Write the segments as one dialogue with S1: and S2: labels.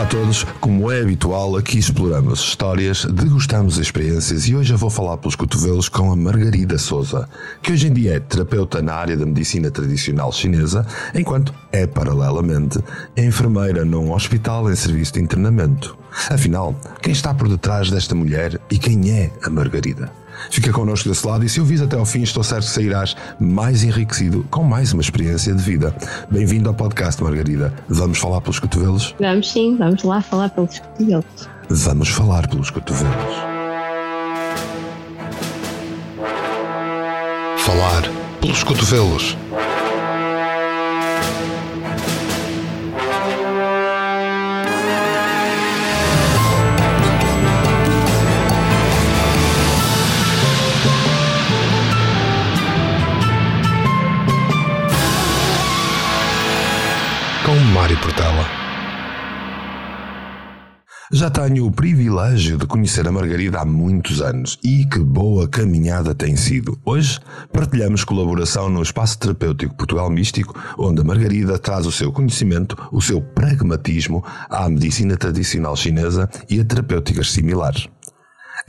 S1: Olá a todos, como é habitual, aqui exploramos histórias, degustamos experiências e hoje eu vou falar pelos cotovelos com a Margarida Souza, que hoje em dia é terapeuta na área da medicina tradicional chinesa, enquanto é, paralelamente, enfermeira num hospital em serviço de internamento. Afinal, quem está por detrás desta mulher e quem é a Margarida? Fica connosco desse lado e se ouvis até ao fim, estou certo que sairás mais enriquecido com mais uma experiência de vida. Bem-vindo ao podcast, Margarida. Vamos falar pelos cotovelos?
S2: Vamos sim, vamos lá falar pelos cotovelos.
S1: Vamos falar pelos cotovelos. Falar pelos cotovelos. Portela. Já tenho o privilégio de conhecer a Margarida há muitos anos e que boa caminhada tem sido. Hoje partilhamos colaboração no Espaço Terapêutico Portugal Místico, onde a Margarida traz o seu conhecimento, o seu pragmatismo à medicina tradicional chinesa e a terapêuticas similares.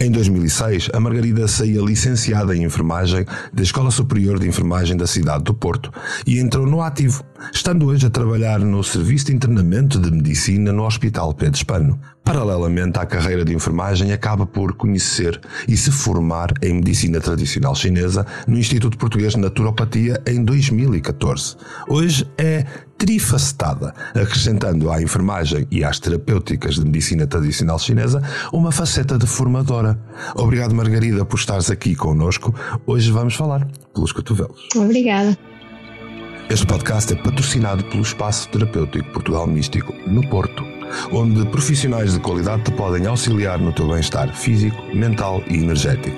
S1: Em 2006, a Margarida saía licenciada em enfermagem da Escola Superior de Enfermagem da cidade do Porto e entrou no ativo, estando hoje a trabalhar no Serviço de Internamento de Medicina no Hospital Pedro Espano. Paralelamente à carreira de enfermagem, acaba por conhecer e se formar em Medicina Tradicional Chinesa no Instituto Português de Naturopatia em 2014. Hoje é trifacetada, acrescentando à enfermagem e às terapêuticas de medicina tradicional chinesa uma faceta de formadora. Obrigado, Margarida, por estares aqui connosco. Hoje vamos falar pelos cotovelos.
S2: Obrigada.
S1: Este podcast é patrocinado pelo Espaço Terapêutico Portugal Místico, no Porto, onde profissionais de qualidade te podem auxiliar no teu bem-estar físico, mental e energético.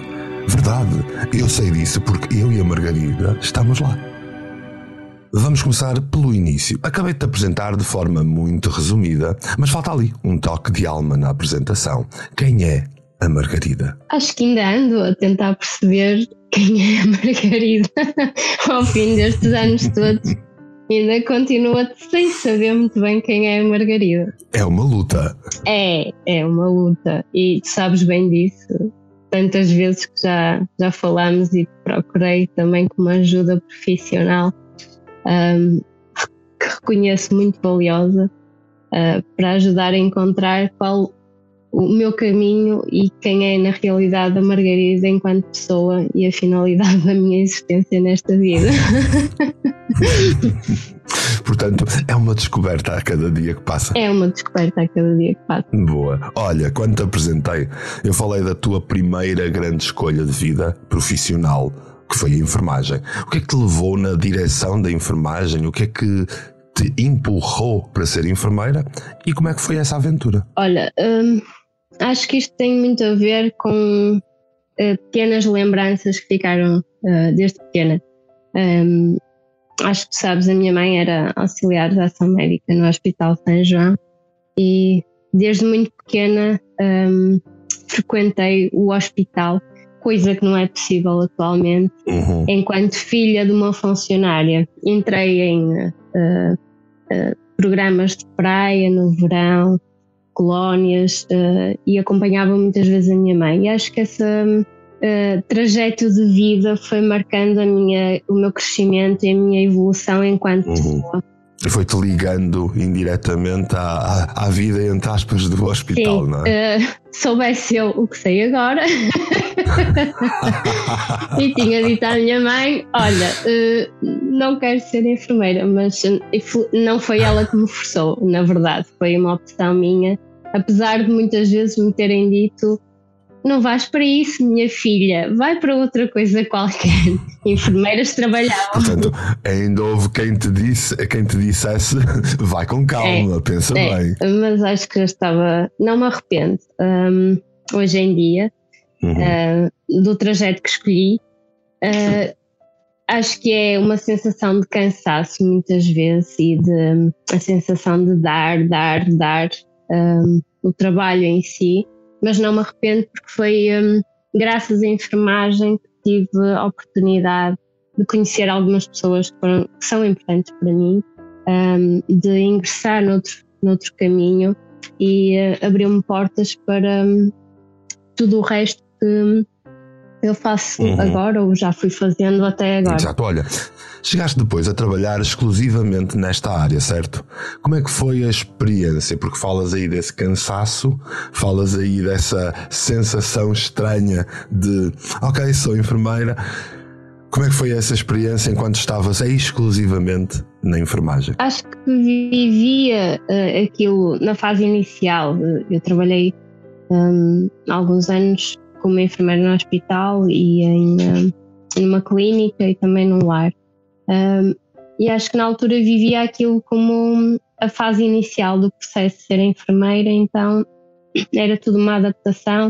S1: Verdade, eu sei disso porque eu e a Margarida estamos lá. Vamos começar pelo início. Acabei de te apresentar de forma muito resumida, mas falta ali um toque de alma na apresentação. Quem é a Margarida?
S2: Acho que ainda ando a tentar perceber quem é a Margarida ao fim destes anos todos. Ainda continua sem saber muito bem quem é a Margarida.
S1: É uma luta.
S2: É, é uma luta. E tu sabes bem disso. Tantas vezes que já, já falamos e procurei também como ajuda profissional um, que reconheço muito valiosa uh, para ajudar a encontrar qual o meu caminho e quem é na realidade a Margarida enquanto pessoa e a finalidade da minha existência nesta vida.
S1: Portanto, é uma descoberta a cada dia que passa.
S2: É uma descoberta a cada dia que passa.
S1: Boa. Olha, quando te apresentei, eu falei da tua primeira grande escolha de vida profissional que foi a enfermagem. O que é que te levou na direção da enfermagem? O que é que te empurrou para ser enfermeira e como é que foi essa aventura?
S2: Olha, hum, acho que isto tem muito a ver com uh, pequenas lembranças que ficaram uh, desde pequena. Um, acho que sabes, a minha mãe era auxiliar de ação médica no Hospital São João e desde muito pequena um, frequentei o hospital coisa que não é possível atualmente. Uhum. Enquanto filha de uma funcionária, entrei em uh, uh, programas de praia no verão, colónias, uh, e acompanhava muitas vezes a minha mãe. E acho que esse trajeto de vida foi marcando a minha, o meu crescimento e a minha evolução enquanto uhum. pessoa
S1: foi-te ligando indiretamente à, à, à, vida, entre aspas, do hospital,
S2: Sim,
S1: não é?
S2: Uh, soubesse eu o que sei agora. e tinha dito à minha mãe: Olha, uh, não quero ser enfermeira, mas não foi ela que me forçou, na verdade, foi uma opção minha. Apesar de muitas vezes me terem dito não vais para isso, minha filha, vai para outra coisa qualquer. Enfermeiras trabalhavam.
S1: Portanto, ainda houve quem te, disse, quem te dissesse, vai com calma, é, pensa é, bem.
S2: Mas acho que já estava, não me arrependo, um, hoje em dia, uhum. uh, do trajeto que escolhi. Uh, acho que é uma sensação de cansaço muitas vezes e de a sensação de dar, dar, dar um, o trabalho em si mas não me arrependo porque foi um, graças à enfermagem que tive a oportunidade de conhecer algumas pessoas que, foram, que são importantes para mim, um, de ingressar noutro, noutro caminho e uh, abriu-me portas para um, tudo o resto que eu faço uhum. agora ou já fui fazendo até agora.
S1: Exato, olha, chegaste depois a trabalhar exclusivamente nesta área, certo? Como é que foi a experiência? Porque falas aí desse cansaço, falas aí dessa sensação estranha de, ok, sou enfermeira. Como é que foi essa experiência enquanto estavas exclusivamente na enfermagem?
S2: Acho que vivia uh, aquilo na fase inicial. Eu trabalhei um, alguns anos como enfermeira no hospital e em, um, numa clínica e também num lar. Um, e acho que na altura vivia aquilo como a fase inicial do processo de ser enfermeira, então era tudo uma adaptação,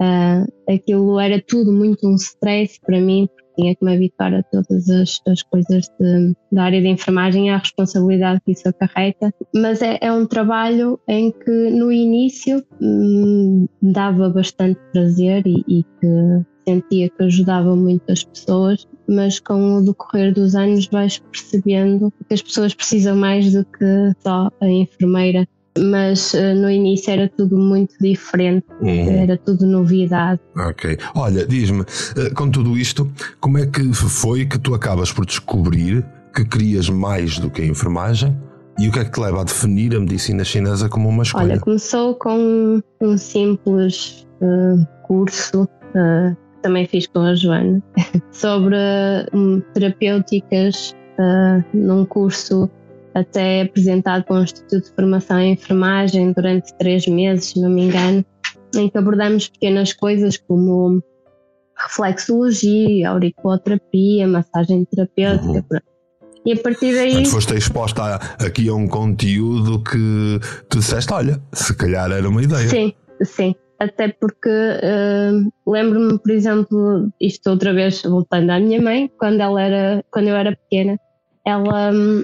S2: uh, aquilo era tudo muito um stress para mim, tinha que me habituar a todas as, as coisas de, da área de enfermagem e à responsabilidade que isso acarreta. Mas é, é um trabalho em que no início hum, dava bastante prazer e, e que sentia que ajudava muito as pessoas, mas com o decorrer dos anos vais percebendo que as pessoas precisam mais do que só a enfermeira mas uh, no início era tudo muito diferente, uhum. era tudo novidade.
S1: Ok. Olha, diz-me, uh, com tudo isto, como é que foi que tu acabas por descobrir que querias mais do que a enfermagem? E o que é que te leva a definir a medicina chinesa como uma escolha?
S2: Olha, começou com um simples uh, curso, também fiz com a Joana, sobre um, terapêuticas num curso até apresentado para o Instituto de Formação em Enfermagem durante três meses, se não me engano, em que abordamos pequenas coisas como reflexologia, auriculoterapia, massagem terapêutica. Uhum. E a partir daí.
S1: Portanto, foste exposta aqui a um conteúdo que tu disseste: olha, se calhar era uma ideia.
S2: Sim, sim. Até porque uh, lembro-me, por exemplo, isto outra vez voltando à minha mãe, quando, ela era, quando eu era pequena, ela um,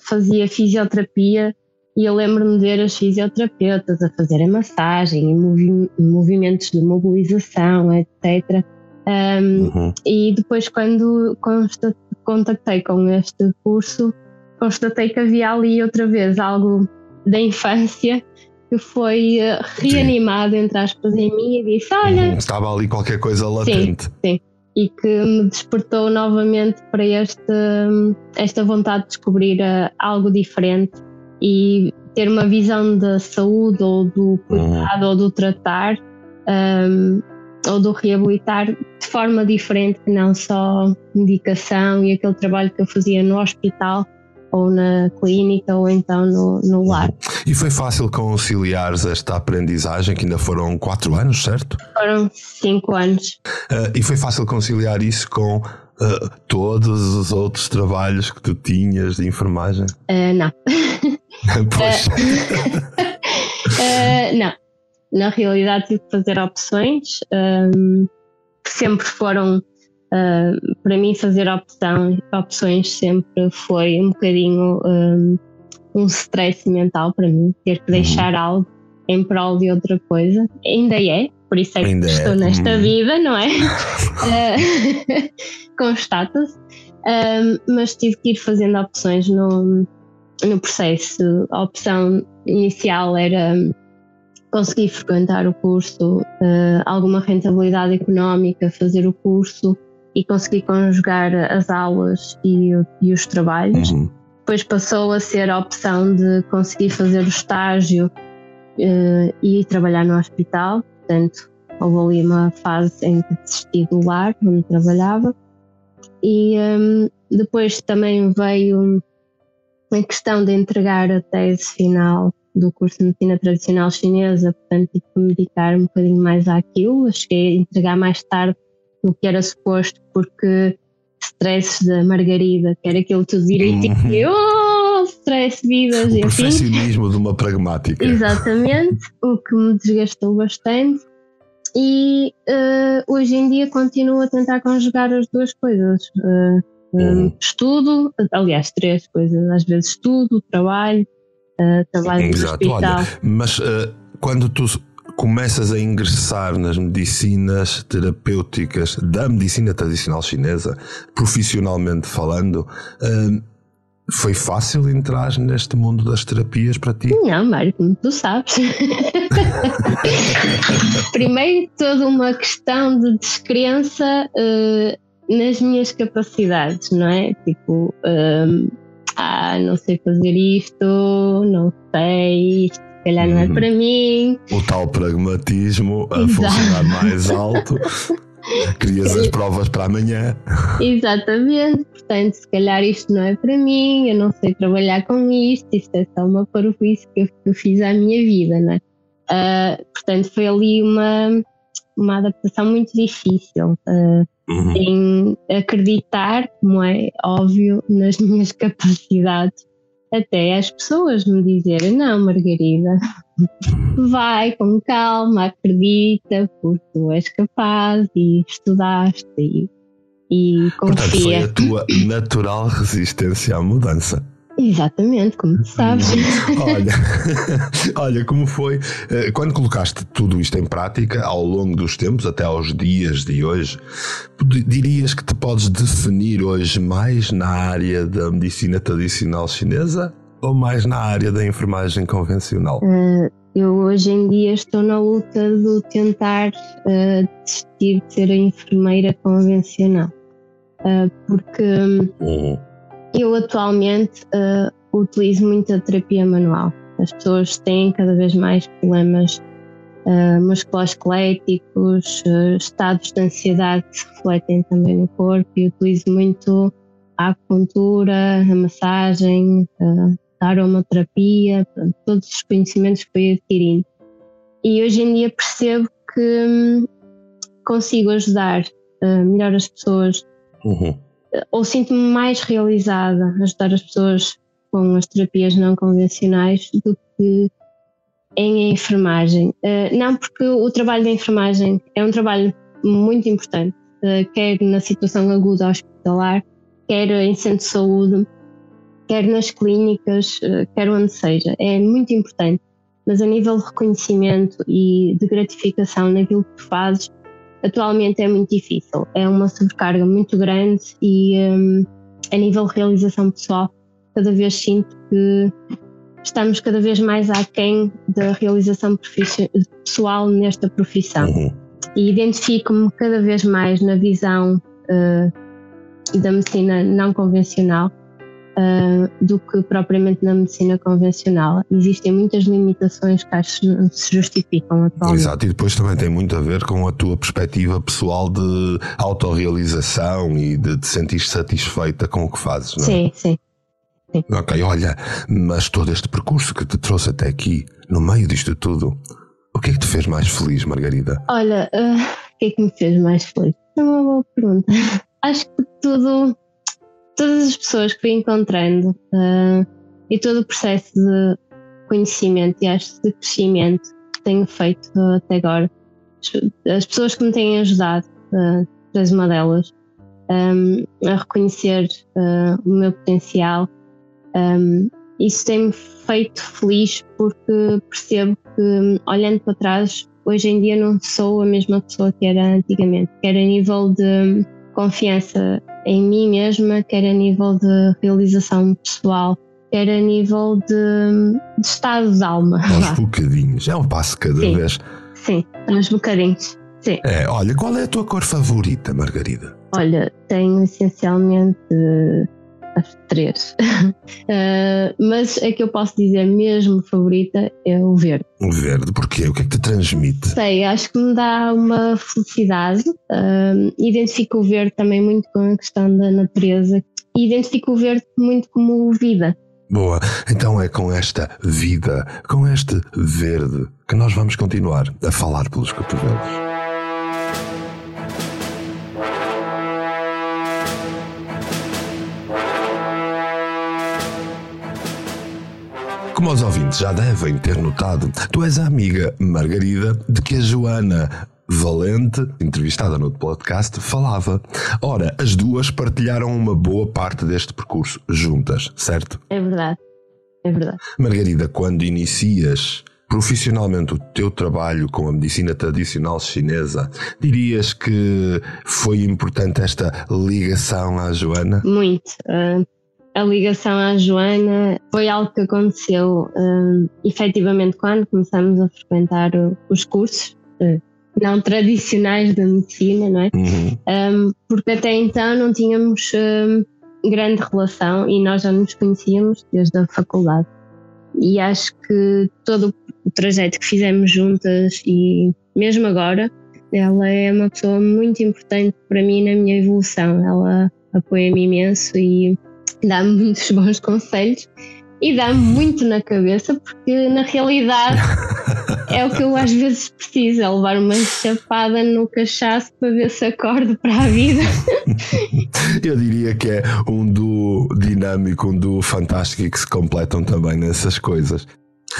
S2: fazia fisioterapia e eu lembro-me de ver as fisioterapeutas a fazerem massagem, movi movimentos de mobilização, etc. Um, uhum. E depois, quando contactei com este curso, constatei que havia ali outra vez algo da infância que foi uh, reanimado, entre aspas, em mim e disse: Olha. Uhum.
S1: Estava ali qualquer coisa latente.
S2: Sim, sim e que me despertou novamente para este, esta vontade de descobrir uh, algo diferente e ter uma visão da saúde ou do cuidado uhum. ou do tratar um, ou do reabilitar de forma diferente não só medicação e aquele trabalho que eu fazia no hospital ou na clínica ou então no, no lar.
S1: E foi fácil conciliares esta aprendizagem, que ainda foram quatro anos, certo?
S2: Foram cinco anos.
S1: Uh, e foi fácil conciliar isso com uh, todos os outros trabalhos que tu tinhas de enfermagem?
S2: Uh, não.
S1: pois.
S2: não. Na realidade tive que fazer opções um, que sempre foram Uh, para mim, fazer opção, opções sempre foi um bocadinho um, um stress mental para mim, ter que deixar uhum. algo em prol de outra coisa. Ainda é, por isso é que Ainda é. estou é. nesta uhum. vida, não é? uh, Constata-se. Uh, mas tive que ir fazendo opções no, no processo. A opção inicial era conseguir frequentar o curso, uh, alguma rentabilidade económica, fazer o curso e consegui conjugar as aulas e, e os trabalhos. Uhum. Depois passou a ser a opção de conseguir fazer o estágio uh, e trabalhar no hospital. Portanto, houve ali uma fase em que desisti do lar, onde trabalhava. E um, depois também veio a questão de entregar a tese final do curso de medicina tradicional chinesa, portanto tive que me dedicar um bocadinho mais àquilo. Cheguei a entregar mais tarde do que era suposto, porque stress da Margarida, que era aquilo tudo direitinho, uhum. e oh, stress vidas,
S1: o perfeccionismo de uma pragmática.
S2: Exatamente, o que me desgastou bastante. E uh, hoje em dia continuo a tentar conjugar as duas coisas. Uh, uhum. Estudo, aliás, três coisas, às vezes estudo, trabalho, uh, trabalho Exato, no hospital. Olha,
S1: mas quando tu começas a ingressar nas medicinas terapêuticas da medicina tradicional chinesa, profissionalmente falando, hum, Foi fácil entrar neste mundo das terapias para ti?
S2: Não, Mário, como tu sabes. Primeiro, toda uma questão de descrença uh, nas minhas capacidades, não é? Tipo, um, ah, não sei fazer isto, não sei, isto calhar não é uhum. para mim.
S1: O tal pragmatismo a Exato. funcionar mais alto. Crias as provas para amanhã.
S2: Exatamente, portanto, se calhar isto não é para mim, eu não sei trabalhar com isto, isto é só uma parvoíce que eu, que eu fiz à minha vida, não é? Uh, portanto, foi ali uma, uma adaptação muito difícil uh, uhum. em acreditar, como é óbvio, nas minhas capacidades até as pessoas me dizerem: não, Margarida, vai com calma, acredita, porque tu és capaz e estudaste e, e confia.
S1: Portanto, foi a tua natural resistência à mudança.
S2: Exatamente, como tu sabes.
S1: olha, olha, como foi eh, quando colocaste tudo isto em prática ao longo dos tempos, até aos dias de hoje, dirias que te podes definir hoje mais na área da medicina tradicional chinesa ou mais na área da enfermagem convencional? Uh,
S2: eu hoje em dia estou na luta de tentar uh, desistir de ser a enfermeira convencional, uh, porque. Uhum eu atualmente uh, utilizo muito a terapia manual. As pessoas têm cada vez mais problemas uh, musculoesqueléticos, uh, estados de ansiedade que se refletem também no corpo e utilizo muito a acupuntura, a massagem, a aromaterapia, pronto, todos os conhecimentos que fui adquirindo. E hoje em dia percebo que hum, consigo ajudar uh, melhor as pessoas uhum ou sinto-me mais realizada a ajudar as pessoas com as terapias não convencionais do que em enfermagem. Uh, não porque o trabalho da enfermagem é um trabalho muito importante, uh, quer na situação aguda hospitalar, quer em centro de saúde, quer nas clínicas, uh, quer onde seja. É muito importante. Mas a nível de reconhecimento e de gratificação naquilo que tu fazes, atualmente é muito difícil. É uma sobrecarga muito grande e um, a nível de realização pessoal, cada vez sinto que estamos cada vez mais aquém da realização pessoal nesta profissão. Uhum. E identifico-me cada vez mais na visão uh, da medicina não convencional uh, do que propriamente na medicina convencional. Existem muitas limitações que acho que se justificam atualmente.
S1: Exato, e depois também tem muito a ver com a tua perspectiva pessoal de autorrealização e de te sentir satisfeita com o que fazes, não é?
S2: Sim, sim. Sim.
S1: Ok, olha, mas todo este percurso que te trouxe até aqui, no meio disto tudo, o que é que te fez mais feliz, Margarida?
S2: Olha, uh, o que é que me fez mais feliz? É uma boa pergunta. Acho que tudo todas as pessoas que fui encontrando uh, e todo o processo de conhecimento e acho de crescimento que tenho feito até agora, as pessoas que me têm ajudado, uh, uma delas, um, a reconhecer uh, o meu potencial, um, isso tem-me feito feliz porque percebo que, olhando para trás, hoje em dia não sou a mesma pessoa que era antigamente, quer a nível de confiança em mim mesma, quer a nível de realização pessoal, quer a nível de, de estado de alma.
S1: Aos bocadinhos, é um passo cada
S2: Sim.
S1: vez.
S2: Sim, aos bocadinhos. Sim.
S1: É, olha, qual é a tua cor favorita, Margarida?
S2: Olha, tenho essencialmente três. uh, mas a que eu posso dizer mesmo favorita é o verde.
S1: O verde, porquê? O que é que te transmite?
S2: Sei, acho que me dá uma felicidade. Uh, identifico o verde também muito com a questão da natureza. E identifico o verde muito como vida.
S1: Boa, então é com esta vida, com este verde, que nós vamos continuar a falar pelos cotovelos. Como os ouvintes já devem ter notado, tu és a amiga Margarida de que a Joana Valente, entrevistada no podcast, falava. Ora, as duas partilharam uma boa parte deste percurso juntas, certo?
S2: É verdade. É verdade.
S1: Margarida, quando inicias profissionalmente o teu trabalho com a medicina tradicional chinesa, dirias que foi importante esta ligação à Joana?
S2: Muito. Uh, a ligação à Joana foi algo que aconteceu um, efetivamente quando começamos a frequentar os cursos uh, não tradicionais da medicina, não é? Uhum. Um, porque até então não tínhamos um, grande relação e nós já nos conhecíamos desde a faculdade. E acho que todo o trajeto que fizemos juntas e mesmo agora, ela é uma pessoa muito importante para mim na minha evolução. Ela apoia-me imenso e dá-me muitos bons conselhos e dá-me muito na cabeça, porque na realidade é o que eu às vezes preciso, é levar uma chapada no cachaço para ver se acordo para a vida.
S1: eu diria que é um duo dinâmico, um duo fantástico e que se completam também nessas coisas.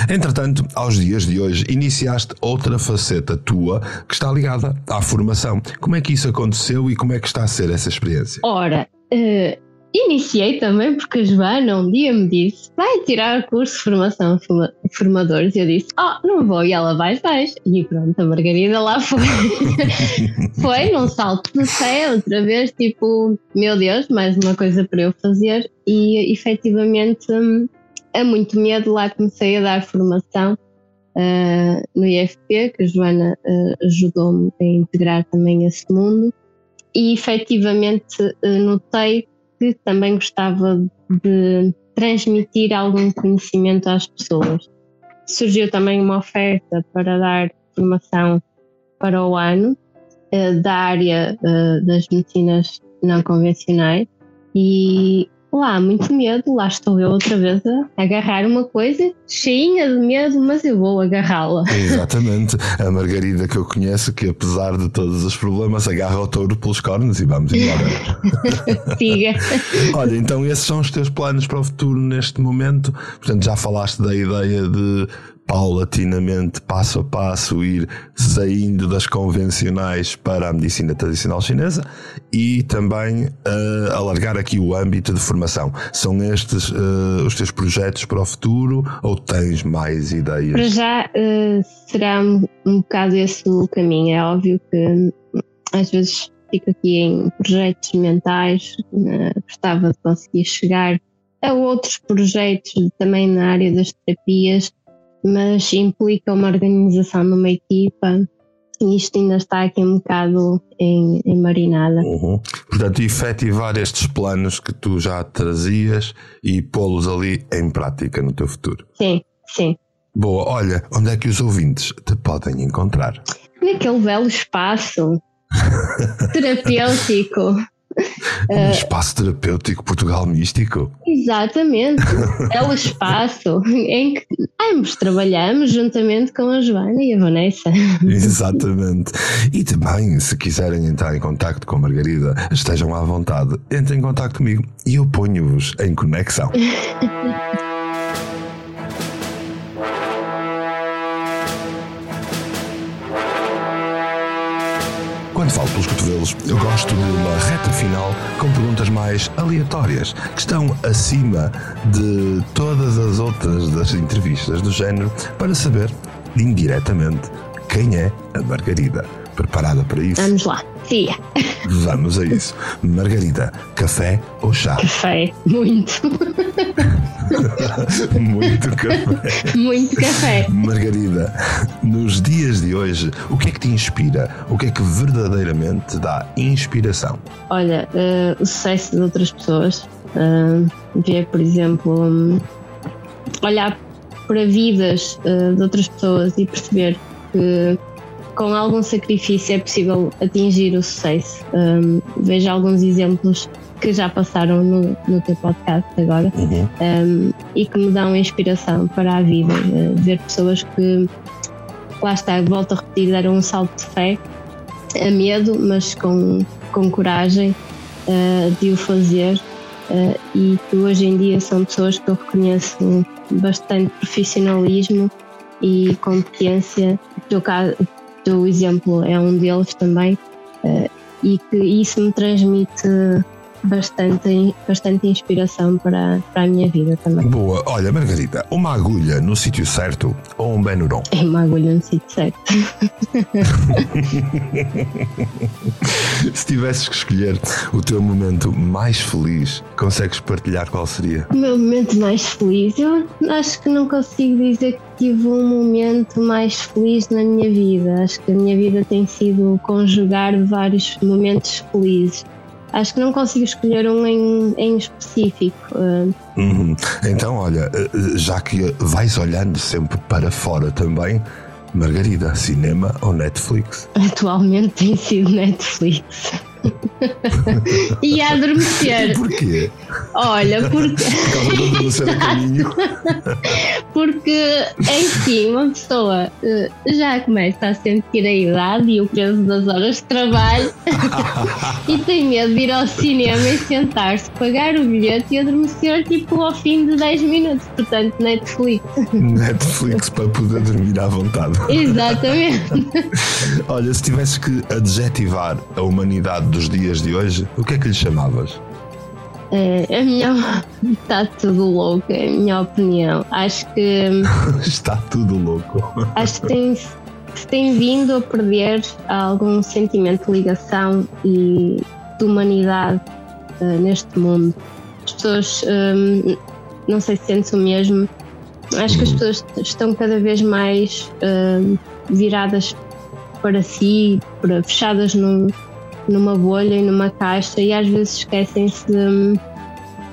S1: Entretanto, aos dias de hoje, iniciaste outra faceta tua que está ligada à formação. Como é que isso aconteceu e como é que está a ser essa experiência?
S2: Ora, uh, Iniciei também porque a Joana um dia me disse: vai tirar curso de formação de formadores. E eu disse: oh, não vou. E ela vai, vais. E pronto, a Margarida lá foi. foi num salto de céu, outra vez, tipo, meu Deus, mais uma coisa para eu fazer. E efetivamente, a muito medo, lá comecei a dar formação uh, no IFP, que a Joana uh, ajudou-me a integrar também esse mundo. E efetivamente uh, notei que também gostava de transmitir algum conhecimento às pessoas. Surgiu também uma oferta para dar formação para o ano uh, da área uh, das medicinas não convencionais e lá, muito medo, lá estou eu outra vez a agarrar uma coisa cheinha de medo, mas eu vou agarrá-la.
S1: Exatamente, a Margarida que eu conheço, que apesar de todos os problemas, agarra o touro pelos cornos e vamos embora.
S2: Siga.
S1: Olha, então esses são os teus planos para o futuro neste momento. Portanto, já falaste da ideia de paulatinamente, passo a passo, ir saindo das convencionais para a medicina tradicional chinesa e também uh, alargar aqui o âmbito de formação. São estes uh, os teus projetos para o futuro ou tens mais ideias?
S2: Para já uh, será um, um bocado esse o caminho. É óbvio que às vezes fico aqui em projetos mentais, gostava de conseguir chegar a outros projetos também na área das terapias mas implica uma organização numa equipa e isto ainda está aqui um bocado em, em marinada.
S1: Uhum. Portanto, efetivar estes planos que tu já trazias e pô-los ali em prática no teu futuro.
S2: Sim, sim.
S1: Boa, olha, onde é que os ouvintes te podem encontrar?
S2: Naquele belo espaço terapêutico
S1: um espaço terapêutico Portugal místico.
S2: Exatamente. É o espaço em que ambos trabalhamos juntamente com a Joana e a Vanessa.
S1: Exatamente. E também, se quiserem entrar em contato com a Margarida, estejam à vontade. Entrem em contato comigo e eu ponho-vos em conexão. falo pelos cotovelos, eu gosto de uma reta final com perguntas mais aleatórias, que estão acima de todas as outras das entrevistas do género, para saber, indiretamente, quem é a Margarida. Preparada para isso?
S2: Vamos lá. Sim.
S1: Vamos a isso. Margarida, café ou chá?
S2: Café, muito.
S1: muito café.
S2: Muito café.
S1: Margarida, nos dias de hoje, o que é que te inspira? O que é que verdadeiramente te dá inspiração?
S2: Olha, uh, o sucesso de outras pessoas. Uh, ver, por exemplo, um, olhar para vidas uh, de outras pessoas e perceber que com algum sacrifício é possível atingir o sucesso. Um, vejo alguns exemplos que já passaram no, no teu podcast agora uhum. um, e que me dão inspiração para a vida. Uh, ver pessoas que, lá está, volto a repetir, deram um salto de fé, a medo, mas com, com coragem uh, de o fazer. Uh, e que hoje em dia são pessoas que eu reconheço bastante profissionalismo e competência. No caso, teu exemplo é um deles também, uh, e que isso me transmite bastante, bastante inspiração para, para a minha vida também.
S1: Boa. Olha, Margarida, uma agulha no sítio certo ou um Benuron?
S2: É uma agulha no sítio certo.
S1: Se tivesses que escolher o teu momento mais feliz, consegues partilhar qual seria?
S2: O meu momento mais feliz, eu acho que não consigo dizer que tive um momento mais feliz na minha vida. Acho que a minha vida tem sido conjugar vários momentos felizes acho que não consigo escolher um em, em específico. Uh.
S1: Uhum. Então, olha, eh, já que vais olhando sempre para fora também, Margarida, cinema ou Netflix?
S2: Atualmente tem sido Netflix. e a adormecer.
S1: Porquê?
S2: Olha, porque. Porque, enfim, uma pessoa eh, já começa a sentir a idade e o peso das horas de trabalho e tem medo de ir ao cinema e sentar-se, pagar o bilhete e adormecer tipo ao fim de 10 minutos. Portanto, Netflix.
S1: Netflix para poder dormir à vontade.
S2: Exatamente.
S1: Olha, se tivesse que adjetivar a humanidade dos dias de hoje, o que é que lhe chamavas?
S2: É, a minha. Está tudo louco, é a minha opinião. Acho que.
S1: Está tudo louco.
S2: Acho que tem, se tem vindo a perder algum sentimento de ligação e de humanidade uh, neste mundo. As pessoas. Um, não sei se sentes o mesmo. Acho que as uhum. pessoas estão cada vez mais uh, viradas para si, para, fechadas num, numa bolha e numa caixa e às vezes esquecem-se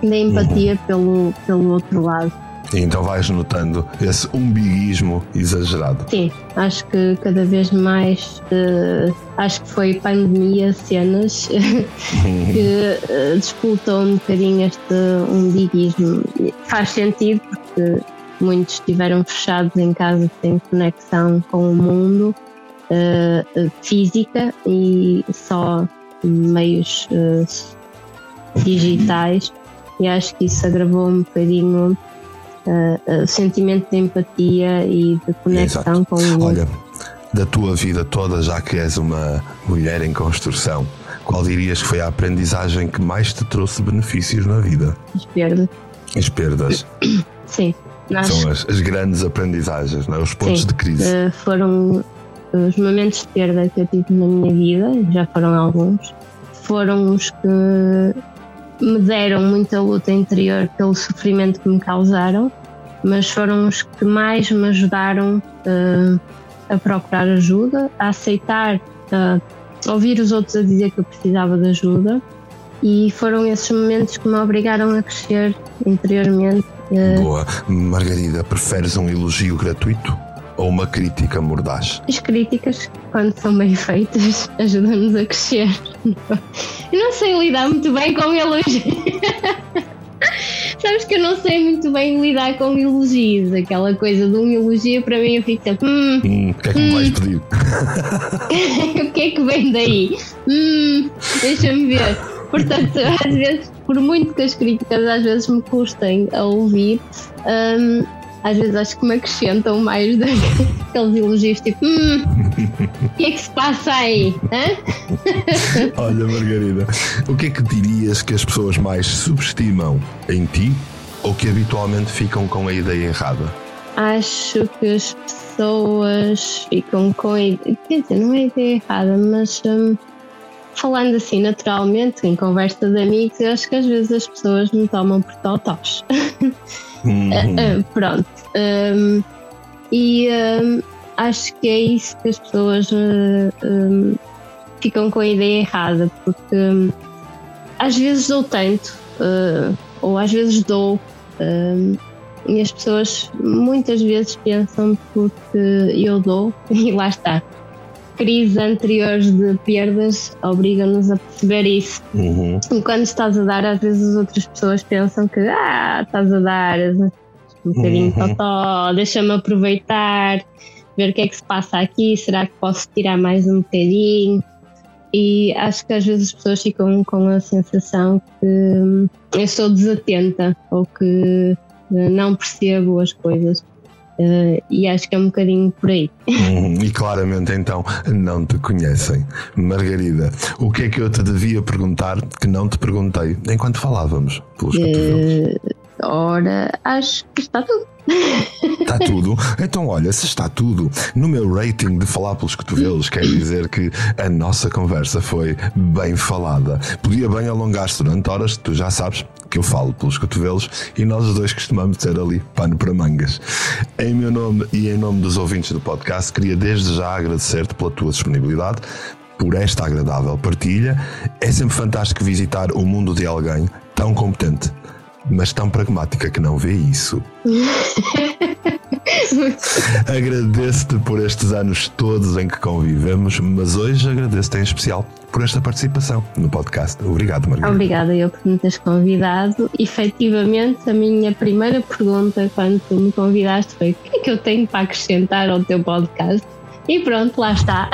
S2: da empatia uhum. pelo, pelo outro lado.
S1: E então vais notando esse umbiguismo exagerado.
S2: Sim, acho que cada vez mais uh, acho que foi pandemia, cenas que uh, disputam um bocadinho este umbiguismo. Faz sentido porque muitos estiveram fechados em casa sem conexão com o mundo uh, física e só meios uh, digitais e acho que isso agravou um bocadinho uh, o sentimento de empatia e de conexão Exato. com o
S1: mundo. Olha, da tua vida toda, já que és uma mulher em construção, qual dirias que foi a aprendizagem que mais te trouxe benefícios na vida?
S2: As perdas.
S1: As perdas.
S2: Sim.
S1: São as, as, grandes aprendizagens, não é? os pontos Sim. de crise.
S2: Uh, foram os momentos de perda que eu tive na minha vida, já foram alguns, foram os que me deram muita luta interior pelo sofrimento que me causaram, mas foram os que mais me ajudaram uh, a procurar ajuda, a aceitar, a ouvir os outros a dizer que eu precisava de ajuda. E foram esses momentos que me obrigaram a crescer interiormente.
S1: Uh, Boa. Margarida, preferes um elogio gratuito ou uma crítica mordaz?
S2: As críticas, quando são bem feitas, ajudam-nos a crescer. Eu não sei lidar muito bem com elogios. Sabes que eu não sei muito bem lidar com elogios. Aquela coisa de um elogio para mim eu fico sempre. Hum,
S1: hum, o que é que hum, me vais pedir?
S2: o que é que vem daí? Hum, deixa-me ver. Portanto, às vezes, por muito que as críticas às vezes me custem a ouvir, um, às vezes acho que me acrescentam mais daqueles elogios tipo hum, o que é que se passa aí?
S1: Olha, Margarida, o que é que dirias que as pessoas mais subestimam em ti ou que habitualmente ficam com a ideia errada?
S2: Acho que as pessoas ficam com a ideia, quer dizer, não é a ideia errada, mas hum, falando assim naturalmente, em conversa de amigos, eu acho que às vezes as pessoas me tomam por totós. Uhum. Uh, uh, pronto. Um, e um, acho que é isso que as pessoas um, ficam com a ideia errada, porque às vezes dou tanto, uh, ou às vezes dou, e as pessoas muitas vezes pensam porque eu dou, e lá está crises anteriores de perdas obrigam-nos a perceber isso. Uhum. E quando estás a dar, às vezes as outras pessoas pensam que ah, estás a dar um bocadinho uhum. totó, deixa-me aproveitar, ver o que é que se passa aqui, será que posso tirar mais um bocadinho? E acho que às vezes as pessoas ficam com a sensação que eu sou desatenta ou que não percebo as coisas. Uh, e acho que é um bocadinho por aí.
S1: Hum, e claramente então não te conhecem. Margarida, o que é que eu te devia perguntar que não te perguntei enquanto falávamos pelos uh,
S2: Ora, acho que está tudo.
S1: Está tudo? Então, olha, se está tudo, no meu rating de falar pelos cotovelos, quer dizer que a nossa conversa foi bem falada. Podia bem alongar-se durante horas, tu já sabes que eu falo pelos cotovelos e nós os dois costumamos ter ali pano para mangas. Em meu nome e em nome dos ouvintes do podcast, queria desde já agradecer-te pela tua disponibilidade por esta agradável partilha. É sempre fantástico visitar o mundo de alguém tão competente mas tão pragmática que não vê isso. Agradeço-te por estes anos todos em que convivemos, mas hoje agradeço-te em especial por esta participação no podcast. Obrigado, Margarida.
S2: Obrigada eu por me teres convidado. Efetivamente, a minha primeira pergunta quando tu me convidaste foi: o que é que eu tenho para acrescentar ao teu podcast? E pronto, lá está.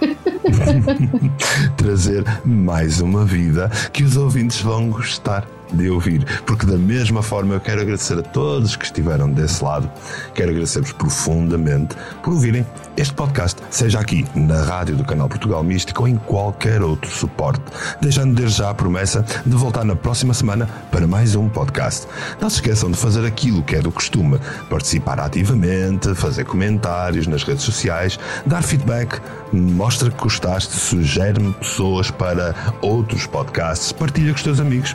S1: Trazer mais uma vida que os ouvintes vão gostar de ouvir, porque da mesma forma eu quero agradecer a todos que estiveram desse lado, quero agradecer-vos profundamente por ouvirem este podcast, seja aqui na rádio do canal Portugal Místico ou em qualquer outro suporte, deixando desde já a promessa de voltar na próxima semana para mais um podcast. Não se esqueçam de fazer aquilo que é do costume, participar ativamente, fazer comentários nas redes sociais, dar feedback, mostra que gostaste, sugere-me pessoas para outros podcasts, partilha com os teus amigos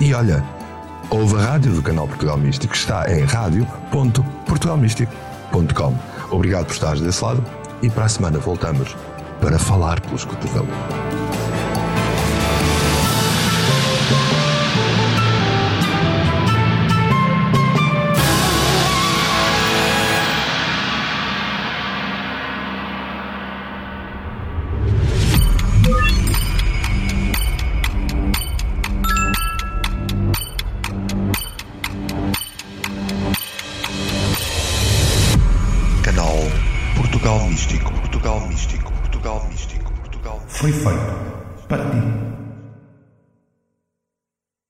S1: e olha, ouve a rádio do canal Portugal Místico, está em rádio.portugalmístico.com. Obrigado por estares desse lado e para a semana voltamos para falar pelos cotovelos.